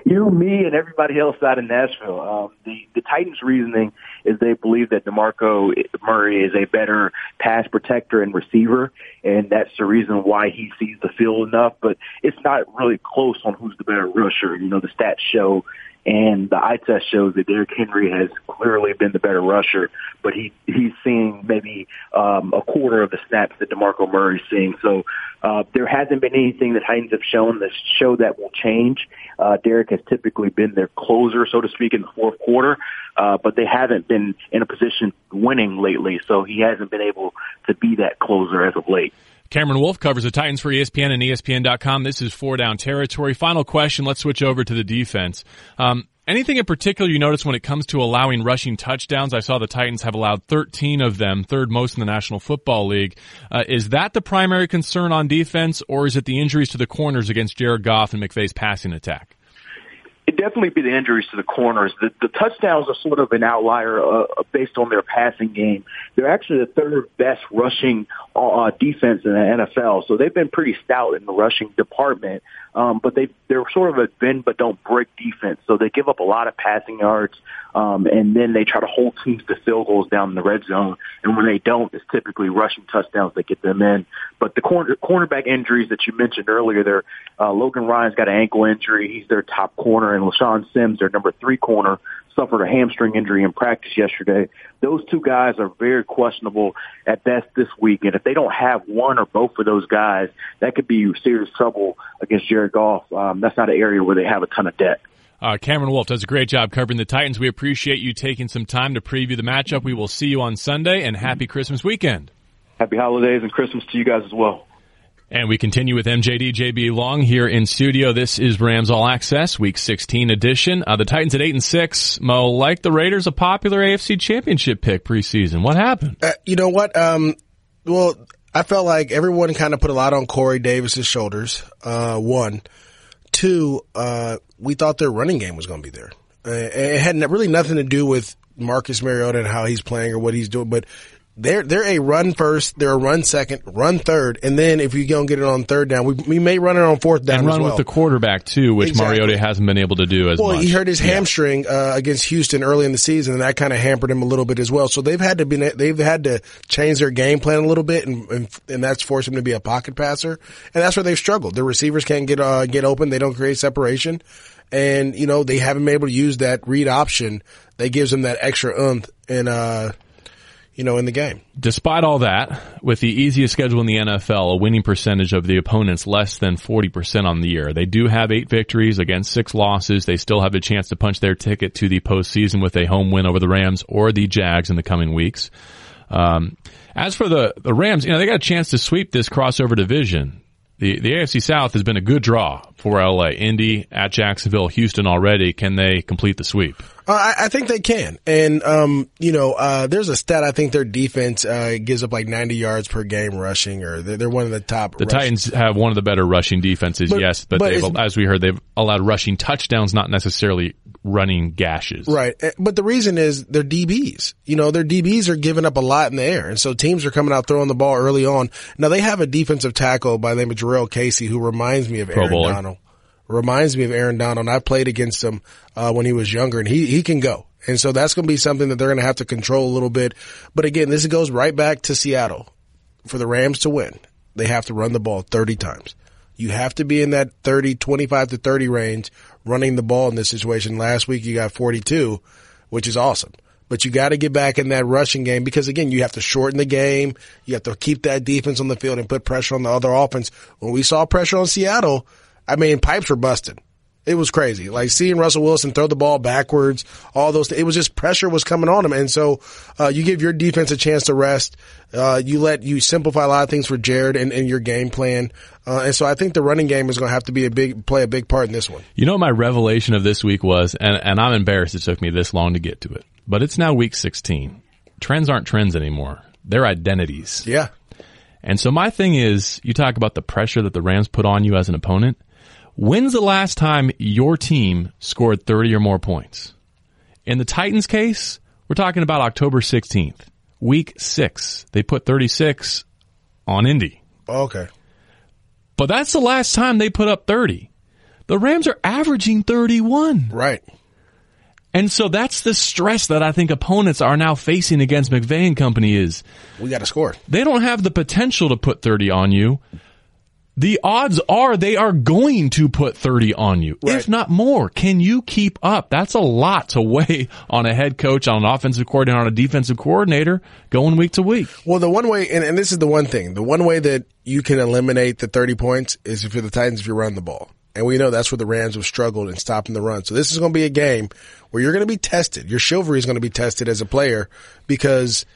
you, me, and everybody else out in Nashville. Um, the the Titans' reasoning is they believe that DeMarco Murray is a better pass protector and receiver, and that's the reason why he sees the field enough. But it's not really close on who's the better rusher. You know, the stats show and the eye test shows that Derrick Henry has clearly been the better rusher, but he he's seeing maybe um, a quarter of the snaps that DeMarco Murray's seeing. So uh, there hasn't been anything that Titans have shown that show that will change. Uh, Derrick has typically been their closer, so to speak, in the fourth quarter, uh, but they haven't been in a position winning lately, so he hasn't been able to be that closer as of late. Cameron Wolfe covers the Titans for ESPN and ESPN.com. This is four down territory. Final question. Let's switch over to the defense. Um, anything in particular you notice when it comes to allowing rushing touchdowns? I saw the Titans have allowed 13 of them, third most in the National Football League. Uh, is that the primary concern on defense, or is it the injuries to the corners against Jared Goff and McVay's passing attack? Definitely be the injuries to the corners. The, the touchdowns are sort of an outlier uh, based on their passing game. They're actually the third best rushing uh, defense in the NFL, so they've been pretty stout in the rushing department. Um, but they they're sort of a bend but don't break defense, so they give up a lot of passing yards, um, and then they try to hold teams to field goals down in the red zone. And when they don't, it's typically rushing touchdowns that get them in. But the corner cornerback injuries that you mentioned earlier, there, uh, Logan Ryan's got an ankle injury. He's their top corner and LeShaun Sims, their number three corner, suffered a hamstring injury in practice yesterday. Those two guys are very questionable at best this week, and if they don't have one or both of those guys, that could be serious trouble against Jared Goff. Um, that's not an area where they have a ton of depth. Uh, Cameron Wolfe does a great job covering the Titans. We appreciate you taking some time to preview the matchup. We will see you on Sunday, and happy Christmas weekend. Happy holidays and Christmas to you guys as well. And we continue with MJD JB Long here in studio. This is Rams All Access, Week 16 edition. Uh, the Titans at eight and six. Mo, like the Raiders, a popular AFC Championship pick preseason. What happened? Uh, you know what? Um, well, I felt like everyone kind of put a lot on Corey Davis's shoulders. Uh, one, two. Uh, we thought their running game was going to be there. Uh, it had really nothing to do with Marcus Mariota and how he's playing or what he's doing, but they're they're a run first, they're a run second, run third, and then if you don't get it on third down, we, we may run it on fourth down and run well. with the quarterback too, which Exactly. Mariota hasn't been able to do as Well, much. he hurt his Yeah. hamstring uh, against Houston early in the season, and that kind of hampered him a little bit as well. So they've had to be they've had to change their game plan a little bit, and and, and that's forced him to be a pocket passer, and that's where they've struggled. The receivers can't get uh, get open; they don't create separation, and you know they haven't been able to use that read option that gives them that extra oomph in uh you know in the game. Despite all that, with the easiest schedule in the NFL, a winning percentage of the opponents less than 40% on the year. They do have eight victories against six losses. They still have a chance to punch their ticket to the postseason with a home win over the Rams or the Jags in the coming weeks. Um, as for the, the Rams, you know, they got a chance to sweep this crossover division. The, the AFC South has been a good draw for LA. Indy at Jacksonville, Houston already. Can they complete the sweep? Uh, I, I think they can, and um, you know, uh, there's a stat. I think their defense uh, gives up like 90 yards per game rushing, or they're, they're one of the top. The rush- Titans have one of the better rushing defenses, But- yes, but, but they've, as we heard, they've allowed rushing touchdowns, not necessarily running gashes. Right. Eh, But the reason is they're DBs. You know, their DBs are giving up a lot in the air. And so teams are coming out throwing the ball early on. Now they have a defensive tackle by the name of Jurrell Casey who reminds me of Aaron Bowler. Donald. Reminds me of Aaron Donald. I played against him, uh, when he was younger and he, he can go. And so that's going to be something that they're going to have to control a little bit. But again, this goes right back to Seattle. For the Rams to win, they have to run the ball 30 times. You have to be in that 30, 25 to 30 range running the ball in this situation. Last week you got 42, which is awesome. But you got to get back in that rushing game because again, you have to shorten the game. You have to keep that defense on the field and put pressure on the other offense. When we saw pressure on Seattle, I mean, pipes were busted. It was crazy. Like seeing Russell Wilson throw the ball backwards, all those, it was just pressure was coming on him. And so, uh, you give your defense a chance to rest. Uh, you let, you simplify a lot of things for Jared and, and your game plan. Uh, and so I think the running game is going to have to be a big, play a big part in this one. You know what my revelation of this week was, and, and I'm embarrassed it took me this long to get to it, but it's now week 16. Trends aren't trends anymore. They're identities. Yeah. And so my thing is, you talk about the pressure that the Rams put on you as an opponent. When's the last time your team scored 30 or more points? In the Titans case, we're talking about October 16th, week six. They put 36 on Indy. Okay. But that's the last time they put up 30. The Rams are averaging 31. Right. And so that's the stress that I think opponents are now facing against McVay and company is We got to score. they don't have the potential to put 30 on you. The odds are they are going to put 30 on you, Right. if not more. Can you keep up? That's a lot to weigh on a head coach, on an offensive coordinator, on a defensive coordinator going week to week. Well, the one way, and, and this is the one thing, the one way that you can eliminate the 30 points is if you're the Titans, if you run the ball. And we know that's where the Rams have struggled in stopping the run. So this is going to be a game where you're going to be tested. Your chivalry is going to be tested as a player because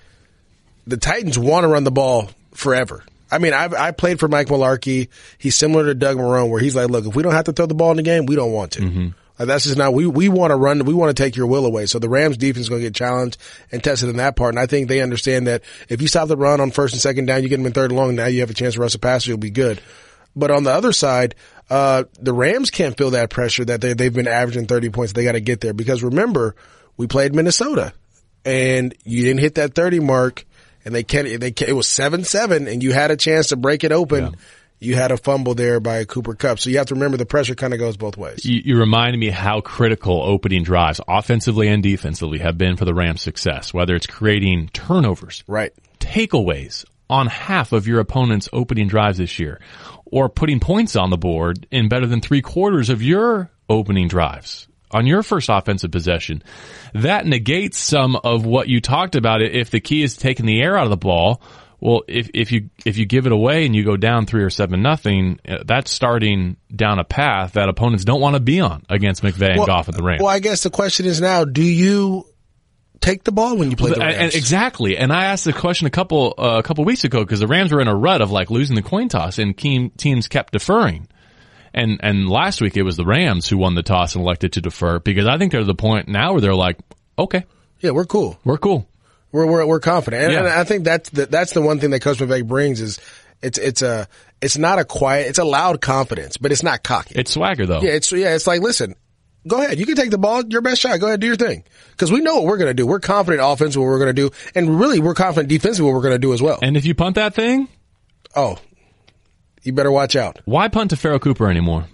the Titans want to run the ball forever. I mean, I've, I played for Mike Mularkey. He's similar to Doug Marrone where he's like, look, if we don't have to throw the ball in the game, we don't want to. Like, that's just not, we, we want to run, we want to take your will away. So the Rams defense is going to get challenged and tested in that part. And I think they understand that if you stop the run on first and second down, you get them in third and long, now you have a chance to rush the passer, you'll be good. But on the other side, uh, the Rams can't feel that pressure that they, they've been averaging 30 points. They got to get there because remember, we played Minnesota and you didn't hit that 30 mark and they can't, they can't, it was 7-7 and you had a chance to break it open. Yeah. You had a fumble there by Cooper Kupp, So you have to remember the pressure kind of goes both ways. You, you reminded me how critical opening drives, offensively and defensively, have been for the Rams' success, whether it's creating turnovers, right, takeaways on half of your opponent's opening drives this year, or putting points on the board in better than three quarters of your opening drives on your first offensive possession. That negates some of what you talked about. If the key is taking the air out of the ball, well, if, if you, if you give it away and you go down three or seven nothing, uh, that's starting down a path that opponents don't want to be on against McVay and well, Goff at the Rams. Well, I guess the question is now, do you take the ball when you play the Rams. And, exactly. And I asked the question a couple uh, a couple weeks ago because the Rams were in a rut of like losing the coin toss, and teams kept deferring. And and last week it was the Rams who won the toss and elected to defer because I think they're at the point now where they're like, okay, yeah, we're cool, we're cool, we're we're, we're confident, and, yeah. and I think that's the, that's the one thing that Coach McVay brings is it's it's a it's not a quiet, it's a loud confidence, but it's not cocky. It's swagger though. Yeah, it's yeah, it's like listen, go ahead. You can take the ball, your best shot. Go ahead, do your thing. Because we know what we're going to do. We're confident offense what we're going to do, and really we're confident defensively what we're going to do as well. And if you punt that thing, oh, you better watch out. Why punt to Pharoh Cooper anymore?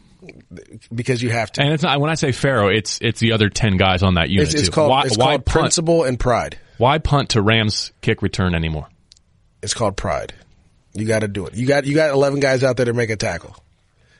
Because you have to. And it's not when I say Pharoh, it's it's the other ten guys on that unit. It's, it's called, why, it's why called punt, principle and pride. Why punt to Rams kick return anymore? It's called pride. You got to do it. You got you got eleven guys out there to make a tackle.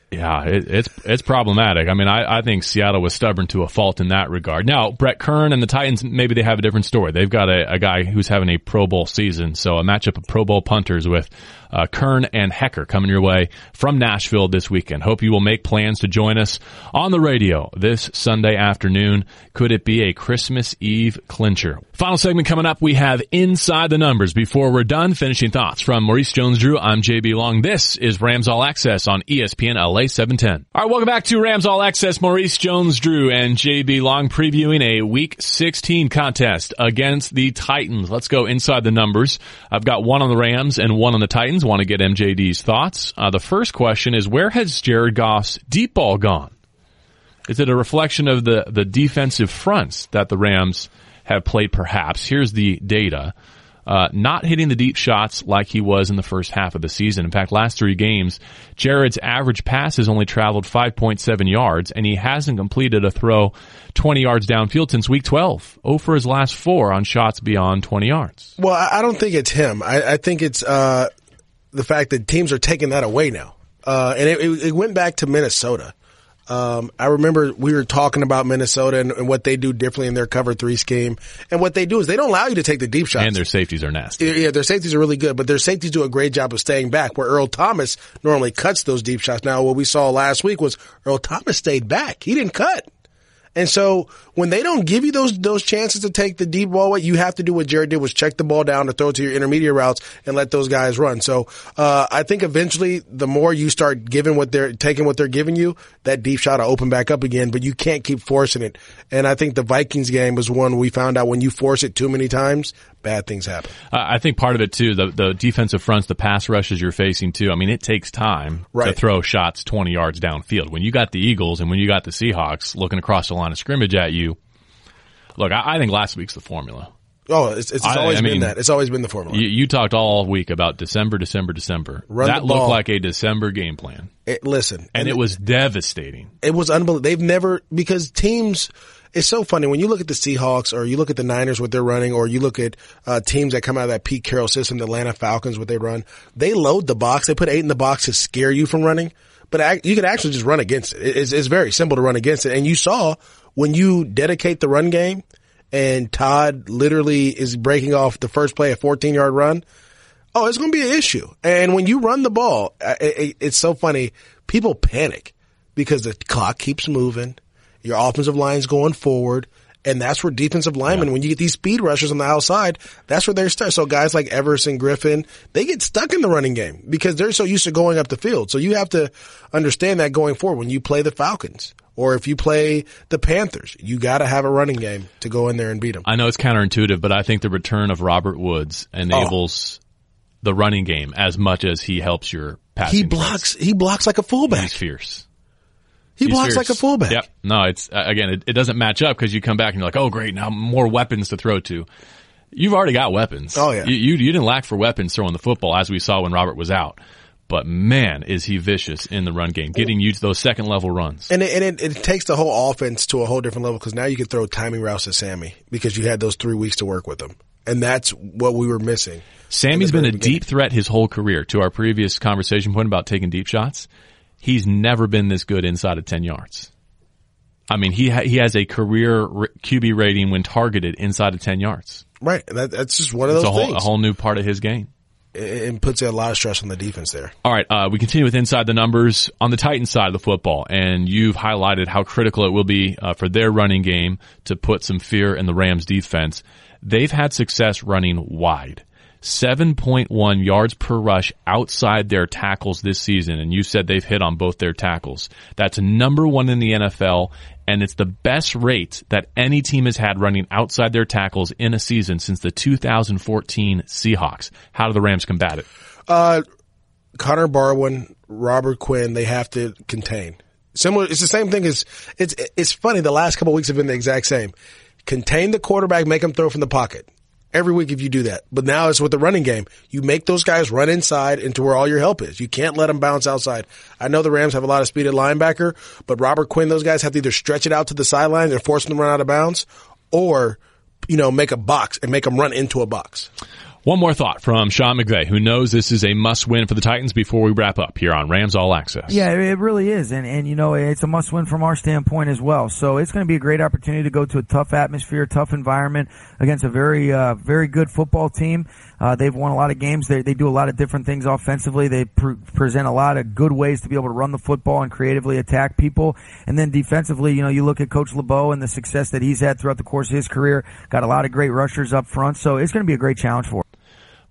Yeah, it, it's it's problematic. I mean, I, I think Seattle was stubborn to a fault in that regard. Now, Brett Kern and the Titans, maybe they have a different story. They've got a, a guy who's having a Pro Bowl season, so a matchup of Pro Bowl punters with uh, Kern and Hekker coming your way from Nashville this weekend. Hope you will make plans to join us on the radio this Sunday afternoon. Could it be a Christmas Eve clincher? Final segment coming up. We have Inside the Numbers. Before we're done, finishing thoughts from Maurice Jones-Drew. I'm JB Long. This is Rams All Access on ESPN LA 710. All right, welcome back to Rams All Access. Maurice Jones-Drew and JB Long previewing a Week 16 contest against the Titans. Let's go inside the numbers. I've got one on the Rams and one on the Titans. Want to get MJD's thoughts. Uh, the first question is where has Jared Goff's deep ball gone? Is it a reflection of the, the defensive fronts that the Rams have played perhaps? Here's the data uh, not hitting the deep shots like he was in the first half of the season. In fact, last three games, Jared's average pass has only traveled 5.7 yards, and he hasn't completed a throw 20 yards downfield since week 12. Oh for his last four on shots beyond 20 yards. Well, I don't think it's him. I, I think it's uh, the fact that teams are taking that away now. Uh, and it, it, went back to Minnesota. Um, I remember we were talking about Minnesota and, and, what they do differently in their cover three scheme. And what they do is they don't allow you to take the deep shots. And their safeties are nasty. Yeah, their safeties are really good, but their safeties do a great job of staying back where Earl Thomas normally cuts those deep shots. Now, what we saw last week was Earl Thomas stayed back. He didn't cut. And so when they don't give you those those chances to take the deep ball away, you have to do what Jared did was check the ball down to throw to your intermediate routes and let those guys run. So uh, I think eventually the more you start giving what they're taking what they're giving you, that deep shot will open back up again. But you can't keep forcing it. And I think the Vikings game was one we found out when you force it too many times, bad things happen. Uh, I think part of it too, the the defensive fronts, the pass rushes you're facing too. I mean, it takes time right. to throw shots 20 yards downfield. When you got the Eagles and when you got the Seahawks looking across the line of scrimmage at you, look, I, I think last week's the formula. Oh, it's, it's, I, always I been mean, that. It's always been the formula. You, you, talked all week about December, December, December. Run that looked like a December game plan. It, listen, and, and it, it was devastating. It was unbelievable. They've never because teams it's so funny when you look at the Seahawks or you look at the Niners, what they're running, or you look at uh, teams that come out of that Pete Carroll system, the Atlanta Falcons, what they run. They load the box. They put eight in the box to scare you from running, but you can actually just run against it. It's, it's very simple to run against it. And you saw when you dedicate the run game, and Todd literally is breaking off the first play a 14 yard run. Oh, it's going to be an issue. And when you run the ball, it's so funny. People panic because the clock keeps moving your offensive line's going forward. And that's where defensive linemen, yeah. when you get these speed rushers on the outside, that's where they're stuck. So guys like Everson Griffen, they get stuck in the running game because they're so used to going up the field. So you have to understand that going forward when you play the Falcons or if you play the Panthers, you got to have a running game to go in there and beat them. I know it's counterintuitive, but I think the return of Robert Woods enables oh. the running game as much as he helps your passing. He blocks. He blocks like a fullback. He's fierce. He He's blocks fierce. like a fullback. Yep. No, it's uh, again, it, it doesn't match up because you come back and you're like, oh, great, now more weapons to throw to. You've already got weapons. Oh, yeah. You, you you didn't lack for weapons throwing the football as we saw when Robert was out. But man, is he vicious in the run game, getting you to those second level runs. And, it, and it, it takes the whole offense to a whole different level because now you can throw timing routes to Sammy because you had those three weeks to work with him. And that's what we were missing. Sammy's been a beginning. deep threat his whole career. To our previous conversation point about taking deep shots, he's never been this good inside of 10 yards. I mean, he ha- he has a career r- QB rating when targeted inside of 10 yards. Right. That, that's just one of It's those a whole, things. a whole new part of his game. It, it puts a lot of stress on the defense there. All right, uh, we continue with inside the numbers on the Titans side of the football, and you've highlighted how critical it will be uh, for their running game to put some fear in the Rams defense. They've had success running wide. 7.1 yards per rush outside their tackles this season, and you said they've hit on both their tackles. That's number one in the NFL, and it's the best rate that any team has had running outside their tackles in a season since the 2014 Seahawks. How do the Rams combat it? Uh, Connor Barwin, Robert Quinn, they have to contain. Similar, it's the same thing as, it's, it's funny, the last couple weeks have been the exact same. Contain the quarterback, make him throw from the pocket. Every week if you do that. But now it's with the running game. You make those guys run inside into where all your help is. You can't let them bounce outside. I know the Rams have a lot of speed at linebacker, but Robert Quinn, those guys have to either stretch it out to the sideline and force them to run out of bounds or, you know, make a box and make them run into a box. One more thought from Sean McVay, who knows this is a must win for the Titans before we wrap up here on Rams All Access. Yeah, it really is, and and you know it's a must win from our standpoint as well. So it's going to be a great opportunity to go to a tough atmosphere, tough environment against a very uh, very good football team. Uh, they've won a lot of games. They they do a lot of different things offensively. They pr- present a lot of good ways to be able to run the football and creatively attack people. And then defensively, you know, you look at Coach LeBeau and the success that he's had throughout the course of his career. Got a lot of great rushers up front, so it's going to be a great challenge for. Him.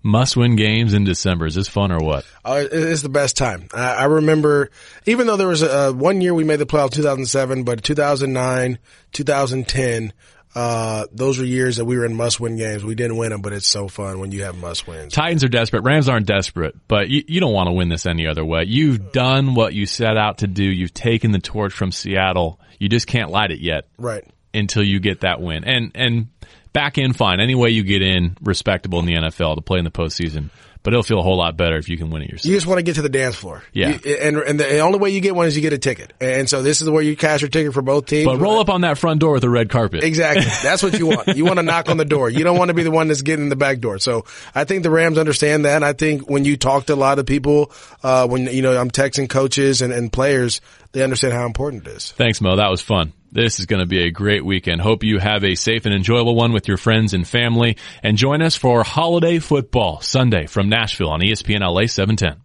Must win games in December. Is this fun or what? Uh, it's the best time. I, I remember, even though there was a, one year we made the playoff 2007, but 2009, 2010, uh, those were years that we were in must win games. We didn't win them, but it's so fun when you have must wins. Titans are desperate. Rams aren't desperate, but you, you don't want to win this any other way. You've done what you set out to do. You've taken the torch from Seattle. You just can't light it yet Right. until you get that win. And, and back in fine. Any way you get in respectable in the NFL to play in the postseason, but it'll feel a whole lot better if you can win it yourself. You just want to get to the dance floor. Yeah. You- and, and the only way you get one is you get a ticket. And so this is where you cash your ticket for both teams. But roll up on that front door with a red carpet. Exactly. That's what you want. You want to knock on the door. You don't want to be the one that's getting in the back door. So I think the Rams understand that. And I think when you talk to a lot of people, uh, when, you know, I'm texting coaches and, and players, they understand how important it is. Thanks, Mo. That was fun. This is going to be a great weekend. Hope you have a safe and enjoyable one with your friends and family. And join us for holiday football Sunday from Nashville on ESPN LA 710.